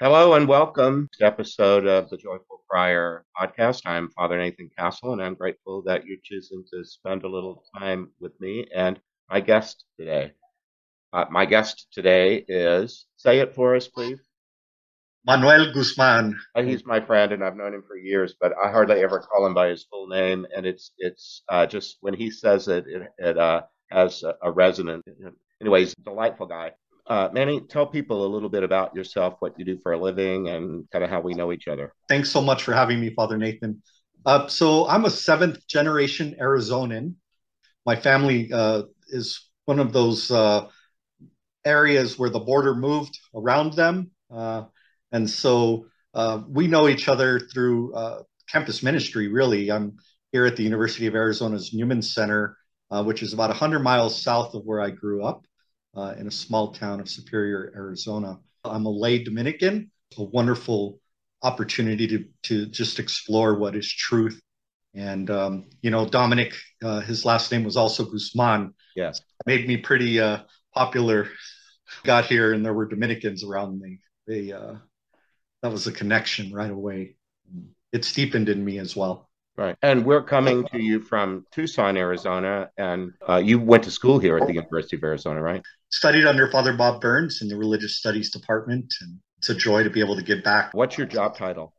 Hello and welcome to episode of the Joyful Friar podcast. I'm Father Nathan Castle, and I'm grateful that you're choosing to spend a little time with me and my guest today. Uh, my guest today is, say it for us, please. Manuel Guzman. Uh, he's my friend, and I've known him for years, but I hardly ever call him by his full name, and it's it's uh, just when he says it, it, it uh, has a, a resonance. Anyways, delightful guy. Uh, Manny, tell people a little bit about yourself, what you do for a living, and kind of how we know each other. Thanks so much for having me, Father Nathan. Uh, so I'm a seventh generation Arizonan. My family uh, is one of those uh, areas where the border moved around them. Uh, and so uh, we know each other through campus ministry, really. I'm here at the University of Arizona's Newman Center, which is about 100 miles south of where I grew up uh, in a small town of Superior, Arizona. I'm a lay Dominican, a wonderful opportunity to, to just explore what is truth. And, um, you know, Dominic, uh, his last name was also Guzman. Yes. Made me pretty uh, popular. Got here and there were Dominicans around me. They, uh, that was a connection right away. It's deepened in me as well. Right. And we're coming to you from Tucson, Arizona. And uh, you went to school here at the University of Arizona, right? Studied under Father Bob Burns in the Religious Studies Department. And it's a joy to be able to give back. What's your job title?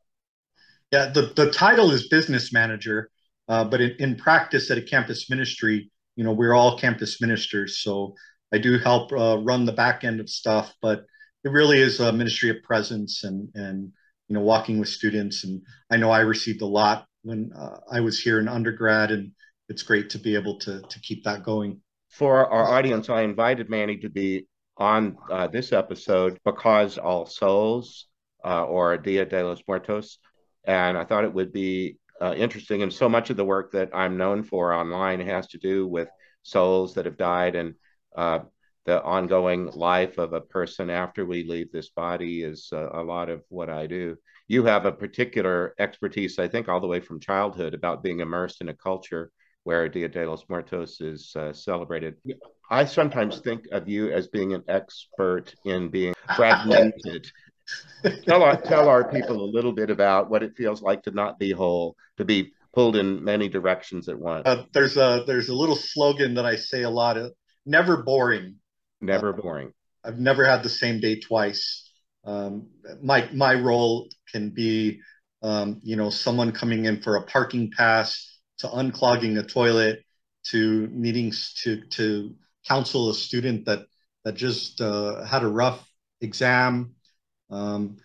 Yeah, the, the title is business manager. Uh, but in, in practice at a campus ministry, you know, we're all campus ministers. So I do help uh, run the back end of stuff, but it really is a ministry of presence and, and, you know, walking with students. And I know I received a lot when uh, I was here in undergrad, and it's great to be able to to keep that going. For our audience, I invited Manny to be on uh, this episode because All Souls uh, or Dia de los Muertos, and I thought it would be uh, interesting. And so much of the work that I'm known for online has to do with souls that have died and uh, the ongoing life of a person after we leave this body is uh, a lot of what I do you have a particular expertise, I think, all the way from childhood about being immersed in a culture where Dia de los Muertos is uh, celebrated. I sometimes think of you as being an expert in being fragmented. tell, our, tell our people a little bit about what it feels like to not be whole, to be pulled in many directions at once. Uh, there's a there's a little slogan that I say a lot of never boring. Never boring. I've never had the same day twice. Um, my my role can be, um, you know, someone coming in for a parking pass, to unclogging a toilet, to needing to to counsel a student that that just uh, had a rough exam, um,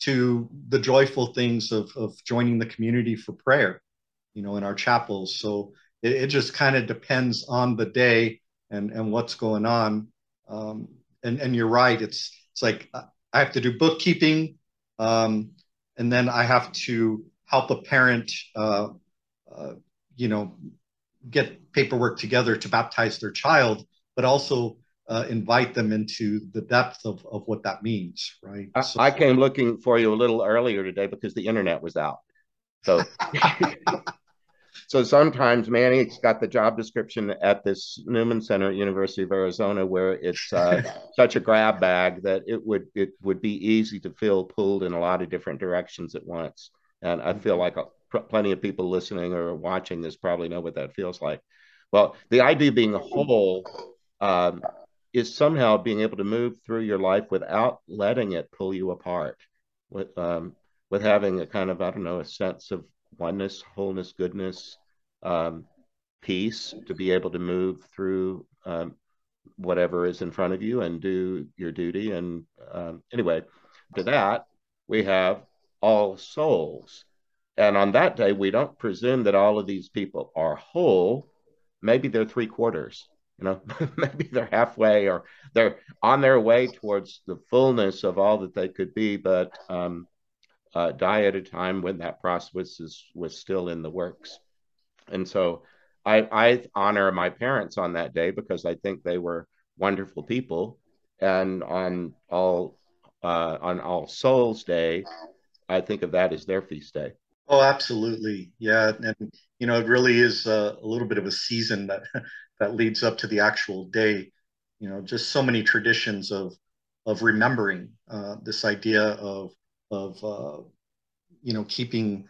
to the joyful things of of joining the community for prayer, you know, in our chapels. So it, it just kind of depends on the day and and what's going on. Um, and and you're right. It's it's like I have to do bookkeeping, um, and then I have to help a parent, uh, uh, you know, get paperwork together to baptize their child, but also uh, invite them into the depth of, of what that means, right? I, so, I came looking for you a little earlier today because the internet was out. So So sometimes Manny's got the job description at this Newman Center at University of Arizona where it's uh, such a grab bag that it would it would be easy to feel pulled in a lot of different directions at once. And I feel like a, plenty of people listening or watching this probably know what that feels like. Well, the idea being whole um, is somehow being able to move through your life without letting it pull you apart. With um, with having a kind of I don't know a sense of oneness, wholeness, goodness, um, peace to be able to move through um, whatever is in front of you and do your duty. And um, anyway, to that, we have all souls. And on that day, we don't presume that all of these people are whole. Maybe they're three quarters, you know, maybe they're halfway or they're on their way towards the fullness of all that they could be. But um, uh, die at a time when that process was, was still in the works. And so I, I honor my parents on that day because I think they were wonderful people. And on all uh, on All Souls Day, I think of that as their feast day. Oh, absolutely, yeah. And you know, it really is a, a little bit of a season that that leads up to the actual day. You know, just so many traditions of of remembering uh, this idea of of uh, you know keeping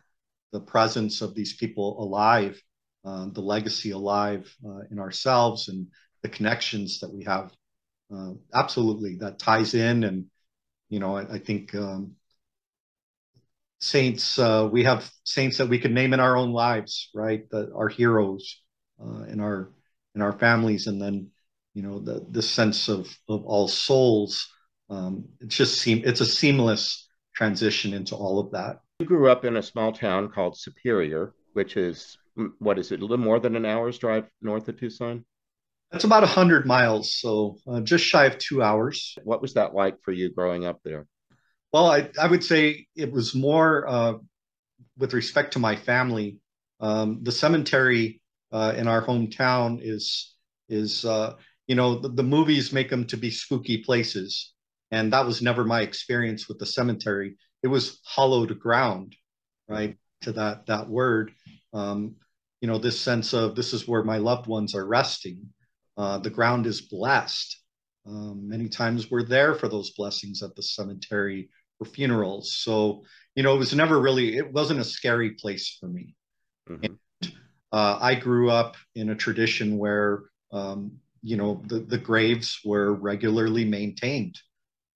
the presence of these people alive, uh, the legacy alive uh, in ourselves, and the connections that we have. Uh, absolutely, that ties in, and you know, I, I think um, saints. Uh, we have saints that we can name in our own lives, right? That our heroes in our in our families, and then you know the the sense of of all souls um, it just seem it's a seamless transition into all of that. You grew up in a small town called Superior, which is what is it, a little more than an hour's drive north of Tucson? That's about 100 miles, so uh, just shy of two hours. What was that like for you growing up there? Well, I, I would say it was more uh, with respect to my family. Um, the cemetery uh, in our hometown is is uh, you know the, the, movies make them to be spooky places, and that was never my experience with the cemetery. It was hollowed ground right to that that word. Um, you know this sense of this is where my loved ones are resting. Uh, the ground is blessed. Um, many times we're there for those blessings at the cemetery for funerals so you know it was never really it wasn't a scary place for me mm-hmm. and, uh, i grew up in a tradition where um, you know the, the graves were regularly maintained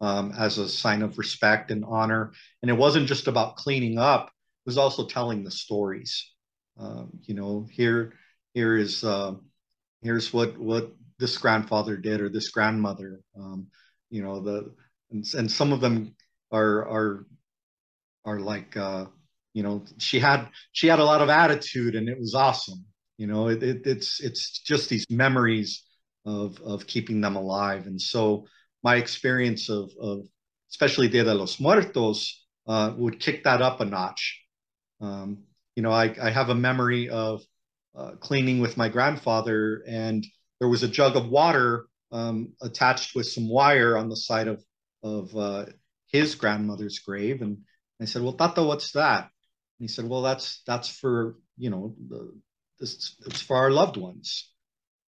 um, as a sign of respect and honor. And it wasn't just about cleaning up; it was also telling the stories. Um, you know, here here is uh, here's what what this grandfather did or this grandmother. Um, you know, the and, and some of them are are are like uh, you know she had she had a lot of attitude and it was awesome. You know, it, it, it's it's just these memories of of keeping them alive, and so my experience of, of especially Dia de los Muertos uh, would kick that up a notch. Um, you know, I, I, have a memory of uh, cleaning with my grandfather, and there was a jug of water um, attached with some wire on the side of of uh, his grandmother's grave, and I said, "Well, Tata, what's that?" And he said, "Well, that's that's for you know the, this it's for our loved ones,"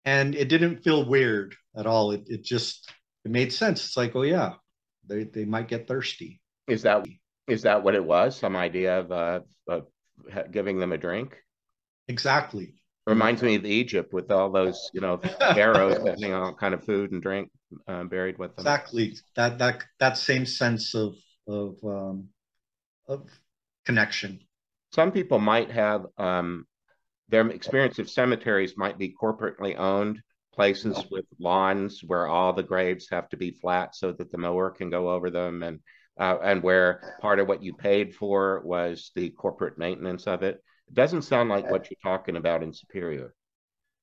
and it didn't feel weird at all. It it just it made sense. It's like, oh yeah, they they might get thirsty. Is that is that what it was? Some idea of, uh, of giving them a drink? Exactly. Reminds me of Egypt with all those, you know, pharaohs having all kind of food and drink uh, buried with them. Exactly. That that that same sense of of um, of connection. Some people might have um, their experience of cemeteries might be corporately owned places with lawns where all the graves have to be flat so that the mower can go over them and uh, and where part of what you paid for was the corporate maintenance of it. It doesn't sound like what you're talking about in Superior.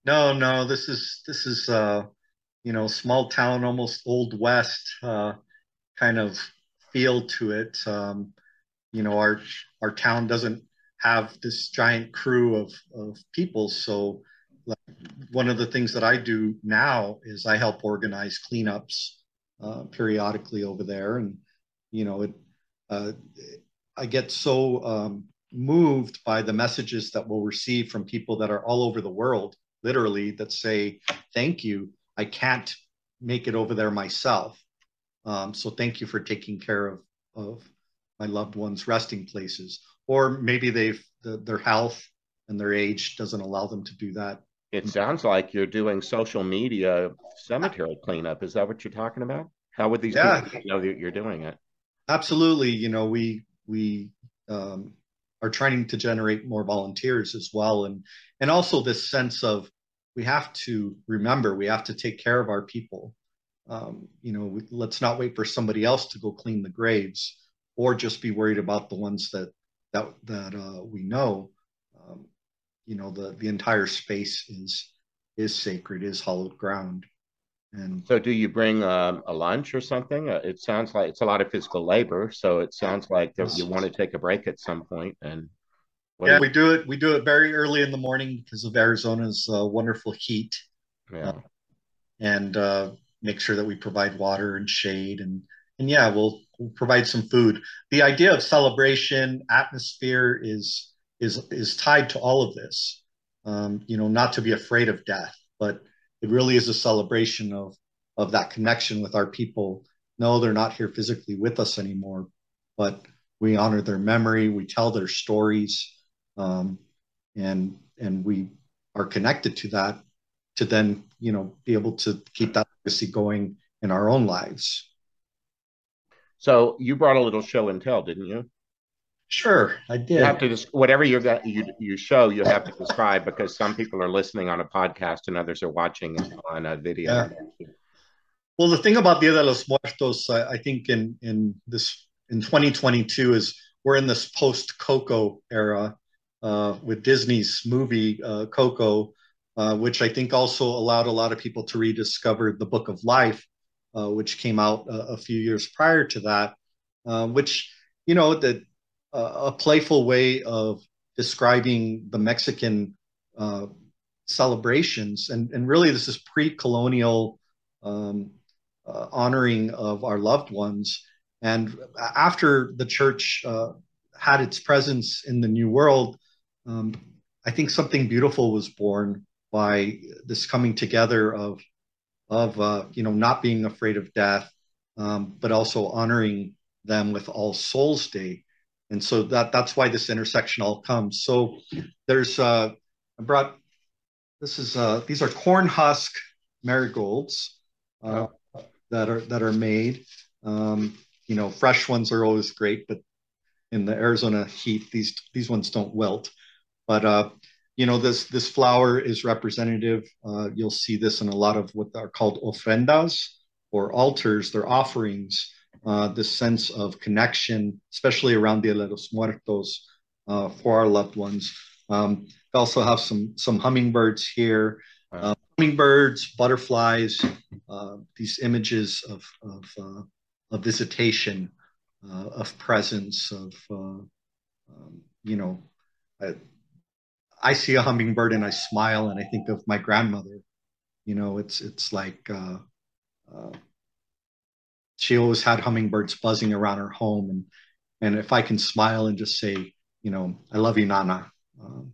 No, no, this is this is uh, you know small town, almost old west uh, kind of feel to it. Um, you know, our our town doesn't have this giant crew of of people, so like one of the things that I do now is I help organize cleanups uh, periodically over there, and you know, it, uh, I get so um, moved by the messages that we'll receive from people that are all over the world, literally, that say, "Thank you, I can't make it over there myself, um, so thank you for taking care of of my loved ones' resting places." Or maybe they've the, their health and their age doesn't allow them to do that it sounds like you're doing social media cemetery cleanup. Is that what you're talking about? How would these yeah. people know that you're doing it? Absolutely. You know, we we um, are trying to generate more volunteers as well, and and also this sense of we have to remember we have to take care of our people. Um, you know, let's not wait for somebody else to go clean the graves, or just be worried about the ones that that that uh, we know. Um, you know the the entire space is is sacred is hallowed ground and so do you bring um, a lunch or something uh, it sounds like it's a lot of physical labor so it sounds like that you want to take a break at some point. point and yeah we do it we do it very early in the morning because of arizona's uh, wonderful heat yeah uh, and uh, make sure that we provide water and shade and and yeah we'll, we'll provide some food the idea of celebration atmosphere is is is tied to all of this. Um, you know, not to be afraid of death, but it really is a celebration of of that connection with our people, no, they're not here physically with us anymore, but we honor their memory, we tell their stories, um, and and we are connected to that to then you know be able to keep that legacy going in our own lives. So you brought a little show and tell, didn't you? Sure, I did. You have to just whatever you got you you show you have to describe because some people are listening on a podcast and others are watching on a video. Yeah. Well, the thing about Dia de los Muertos, I, I think in in this in 2022 is we're in this post Coco era uh, with Disney's movie uh, Coco, uh, which I think also allowed a lot of people to rediscover the Book of Life, uh, which came out a, a, few years prior to that, uh, which you know that a playful way of describing the Mexican uh, celebrations, and and really this is pre-colonial um, uh, honoring of our loved ones. And after the church uh, had its presence in the New World, um, I think something beautiful was born by this coming together of of uh, you know not being afraid of death, um, but also honoring them with All Souls Day and so that that's why this intersection all comes. So there's uh, I brought this is uh, these are corn husk marigolds uh, oh. that are that are made. Um, you know, fresh ones are always great, but in the Arizona heat, these these ones don't wilt. But uh, you know, this this flower is representative. Uh, you'll see this in a lot of what are called ofrendas or altars. They're offerings uh, this sense of connection, especially around Dia de los Muertos uh, for our loved ones. Um, we also have some some hummingbirds here, uh, hummingbirds, butterflies, uh, these images of of, uh, of visitation, uh, of presence, of um, you know. I, I, see a hummingbird and I smile and I think of my grandmother. You know, it's it's like she always had hummingbirds buzzing around her home and and if i can smile and just say you know i love you nana um,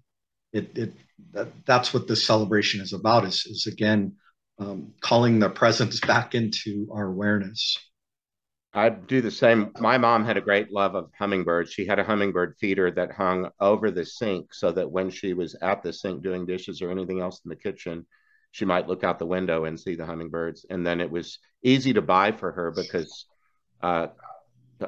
it it that, that's what this celebration is about is is again um, calling the presence back into our awareness I do the same. My mom had a great love of hummingbirds. She had a hummingbird feeder that hung over the sink so that when she was at the sink doing dishes or anything else in the kitchen, she might look out the window and see the hummingbirds. And then it was easy to buy for her because uh,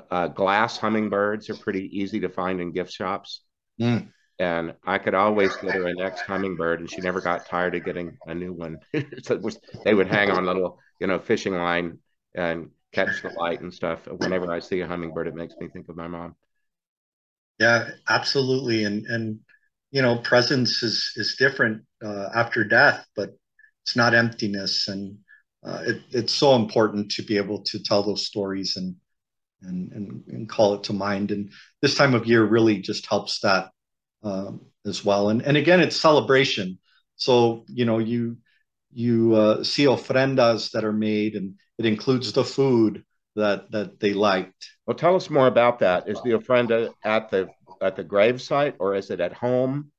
uh, glass hummingbirds are pretty easy to find in gift shops. Mm. And I could always get her a next hummingbird, and she never got tired of getting a new one. so was, they would hang on a little, you know, fishing line and catch the light and stuff. Whenever I see a hummingbird, it makes me think of my mom. Yeah, absolutely. And and you know, presence is is different uh, after death, but it's not emptiness. And uh, it, it's so important to be able to tell those stories and, and and and call it to mind. And this time of year really just helps that um, as well. And and again it's celebration. So you know you you uh, see ofrendas that are made and it includes the food that that they liked. Well tell us more about that. Is the ofrenda at the at the grave site or is it at home?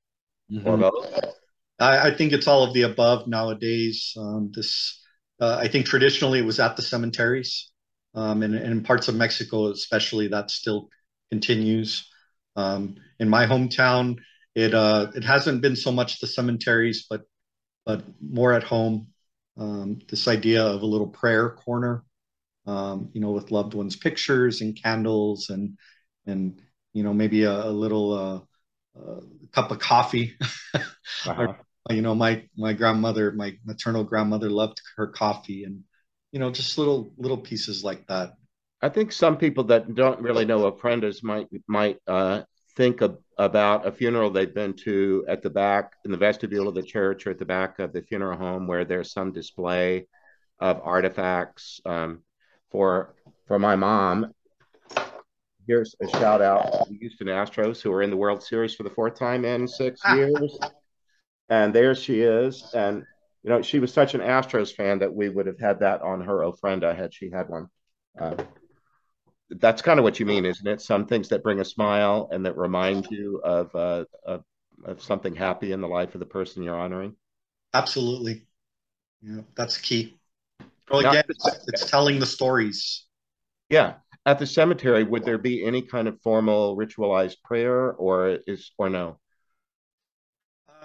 Mm-hmm. or both I, I, think it's all of the above nowadays. Um, this, uh, I think traditionally it was at the cemeteries, um, and, and, in parts of Mexico especially that still continues. Um, in my hometown, it uh, it hasn't been so much the cemeteries, but but more at home. Um, this idea of a little prayer corner, um, you know, with loved ones' pictures and candles, and and you know maybe a, a little uh, uh cup of coffee uh-huh you know my my grandmother my maternal grandmother loved her coffee and you know just little little pieces like that. I think some people that don't really know ofrendas might might uh, think of, about a funeral they've been to at the back in the vestibule of the church or at the back of the funeral home where there's some display of artifacts um, for for my mom. Here's a shout out to the houston astros who are in the world series for the fourth time in six years and there she is. And you know, she was such an Astros fan that we would have had that on her ofrenda had she had one. Uh, that's kind of what you mean, isn't it? Some things that bring a smile and that remind you of, uh, of, of something happy in the life of the person you're honoring. Absolutely, yeah, that's key. Well, again, it's, it's telling the stories. Yeah. At the cemetery, would there be any kind of formal ritualized prayer or is or no?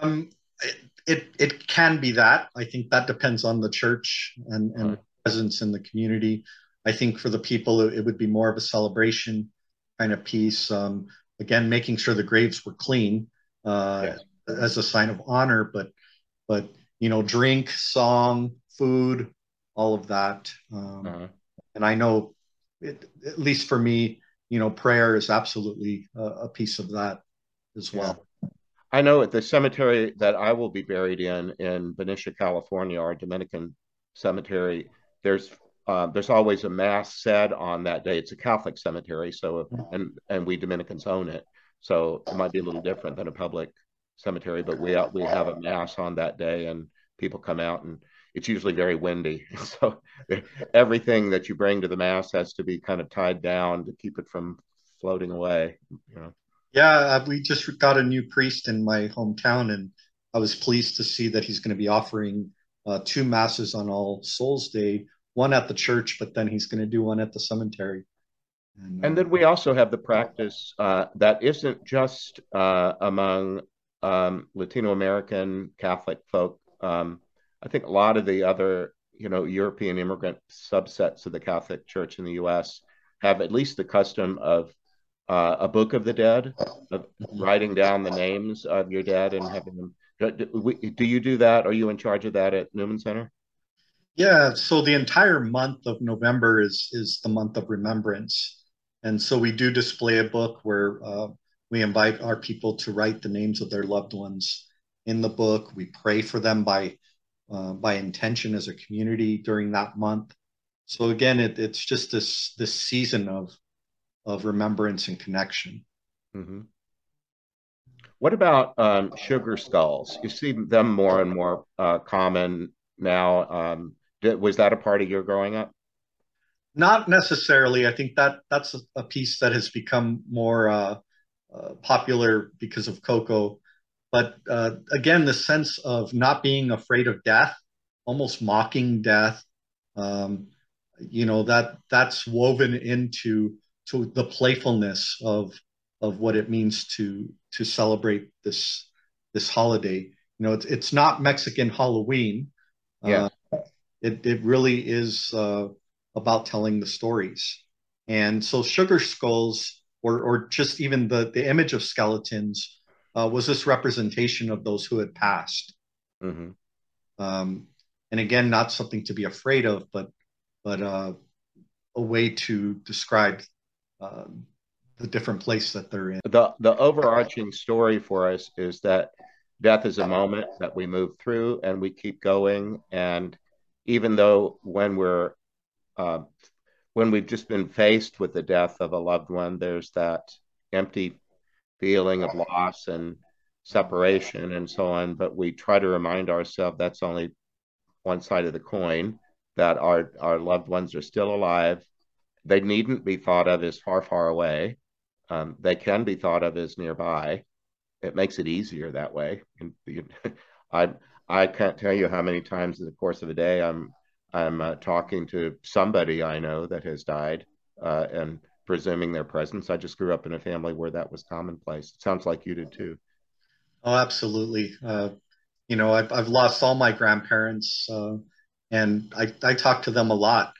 Um, it, it, it can be that. I think that depends on the church and, and right. presence in the community. I think for the people, it, would be more of a celebration kind of piece. Um, again, making sure the graves were clean uh, yes. as a sign of honor, but but you know, drink, song, food, all of that. Um, uh-huh. And I know, it, at least for me, you know, prayer is absolutely a, a piece of that as well. I know at the cemetery that I will be buried in in Benicia, California, our Dominican cemetery. There's uh, there's always a mass said on that day. It's a Catholic cemetery, so and and we Dominicans own it, so it might be a little different than a public cemetery. But we we have a mass on that day, and people come out, and it's usually very windy. So everything that you bring to the mass has to be kind of tied down to keep it from floating away. You know. Yeah, uh, we just got a new priest in my hometown, and I was pleased to see that he's going to be offering uh, two masses on All Souls Day one at the church, but then he's going to do one at the cemetery. And, and then we also have the practice uh, that isn't just uh, among um, Latino American Catholic folk. Um, I think a lot of the other, you know, European immigrant subsets of the Catholic Church in the U.S. have at least the custom of uh, a book of the dead, of writing down the names of your dead and having them. Do you do that? Are you in charge of that at Newman Center? Yeah, so the entire month of November is is the month of remembrance, and so we do display a book where uh, we invite our people to write the names of their loved ones in the book. We pray for them by uh, by intention as a community during that month. So again, it, it's just this this season of of remembrance and connection. Mm-hmm. What about um, sugar skulls? You see them more and more uh, common now. Um, was that a part of your growing up? Not necessarily. I think that that's a, a piece that has become more uh, uh, popular because of Coco. But uh, again, the sense of not being afraid of death, almost mocking death, um, you know that that's woven into to the playfulness of of what it means to to celebrate this this holiday. You know, it's it's not Mexican Halloween. Yeah. Uh, it it really is uh, about telling the stories. And so sugar skulls, or or just even the the image of skeletons, uh, was this representation of those who had passed. Mm-hmm. Um, and again, not something to be afraid of, but but uh, a way to describe uh, the different place that they're in. The the overarching story for us is that death is a moment that we move through and we keep going and even though when we're uh, when we've just been faced with the death of a loved one, there's that empty feeling of loss and separation and so on. But we try to remind ourselves that's only one side of the coin, that our, our loved ones are still alive. They needn't be thought of as far, far away. Um, they can be thought of as nearby. It makes it easier that way. And, I I can't tell you how many times in the course of a day I'm I'm uh, talking to somebody I know that has died uh, and presuming their presence. I just grew up in a family where that was commonplace. It sounds like you did too. Oh, absolutely. Uh, you know, I've I've lost all my grandparents, uh, and I I talk to them a lot.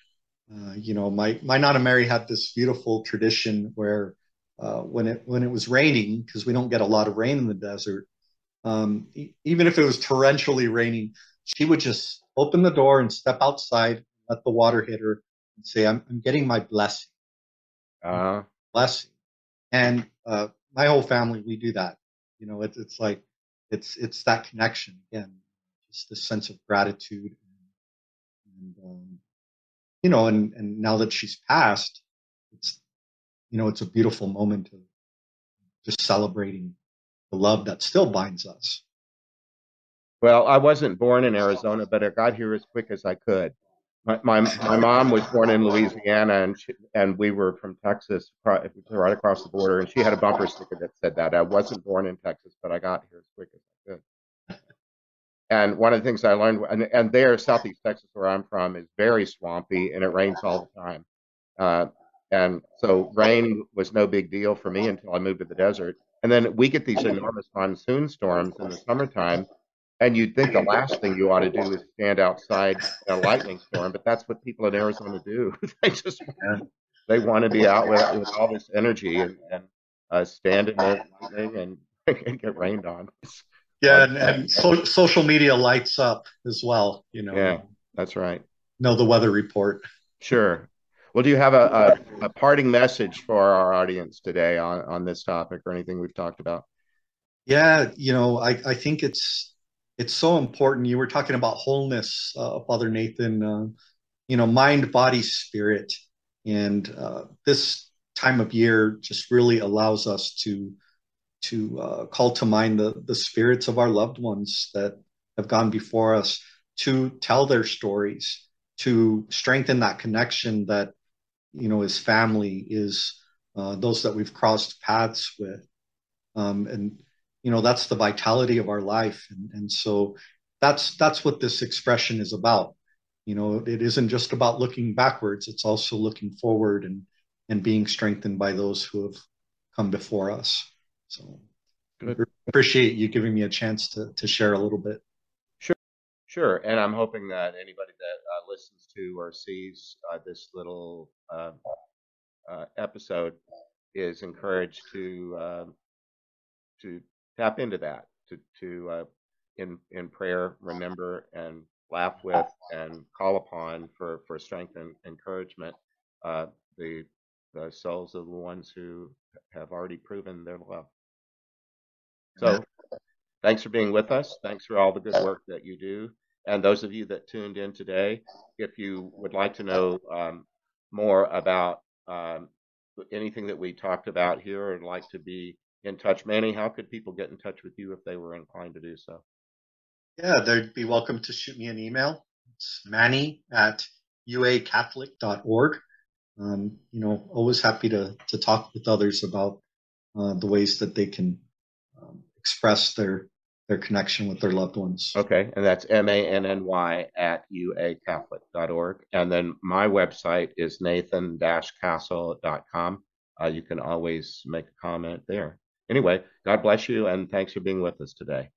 Uh, you know, my my Nana Mary had this beautiful tradition where uh, when it when it was raining, because we don't get a lot of rain in the desert, um, even if it was torrentially raining, she would just open the door and step outside, let the water hit her, and say, "I'm, I'm getting my blessing." Uh-huh. Blessing, and uh, my whole family we do that. You know, it's it's like it's it's that connection again, just the sense of gratitude, and, and um, you know, and and now that she's passed, it's you know, it's a beautiful moment of just celebrating the love that still binds us. Well, I wasn't born in Arizona, but I got here as quick as I could. My my, my mom was born in Louisiana, and she, and we were from Texas, right across the border, and she had a bumper sticker that said that I wasn't born in Texas, but I got here as quick as I could. And one of the things I learned, and, and there, Southeast Texas, where I'm from, is very swampy, and it rains all the time. Uh, And so rain was no big deal for me until I moved to the desert. And then we get these enormous monsoon storms in the summertime. And you'd think the last thing you ought to do is stand outside in a lightning storm, but that's what people in Arizona do. they just they want to be out with, with all this energy and, and uh, stand in the lightning and, and get rained on. Yeah, and, and so, social media lights up as well. You know. Yeah, that's right. Know the weather report. Sure. Well, do you have a, a, a, parting message for our audience today on, on this topic or anything we've talked about? Yeah, you know, I, I think it's it's so important. You were talking about wholeness, uh, Father Nathan. Uh, you know, mind, body, spirit, and uh, this time of year just really allows us to to uh, call to mind the the spirits of our loved ones that have gone before us, to tell their stories, to strengthen that connection that you know is family is uh, those that we've crossed paths with. Um, and you know that's the vitality of our life. And, and so that's that's what this expression is about. You know it isn't just about looking backwards. It's also looking forward and and being strengthened by those who have come before us so Good. appreciate you giving me a chance to to share a little bit Sure, Sure. and I'm hoping that anybody that uh, listens to or sees uh, this little uh, uh episode is encouraged to um, to tap into that, to to uh, in in prayer remember and laugh with and call upon for for strength and encouragement uh, the the souls of the ones who have already proven their love. So. Thanks for being with us. Thanks for all the good work that you do. And those of you that tuned in today, if you would like to know um, more about um, anything that we talked about here or like to be in touch, Manny, how could people get in touch with you if they were inclined to do so? Yeah, they'd be welcome to shoot me an email. It's manny at uacatholic.org. Um, you know, always happy to, to talk with others about uh, the ways that they can express their their connection with their loved ones. Okay, and that's M A N N Y at uacatholic.org. And then my website is nathan castle.com. Uh, you can always make a comment there. Anyway, God bless you and thanks for being with us today.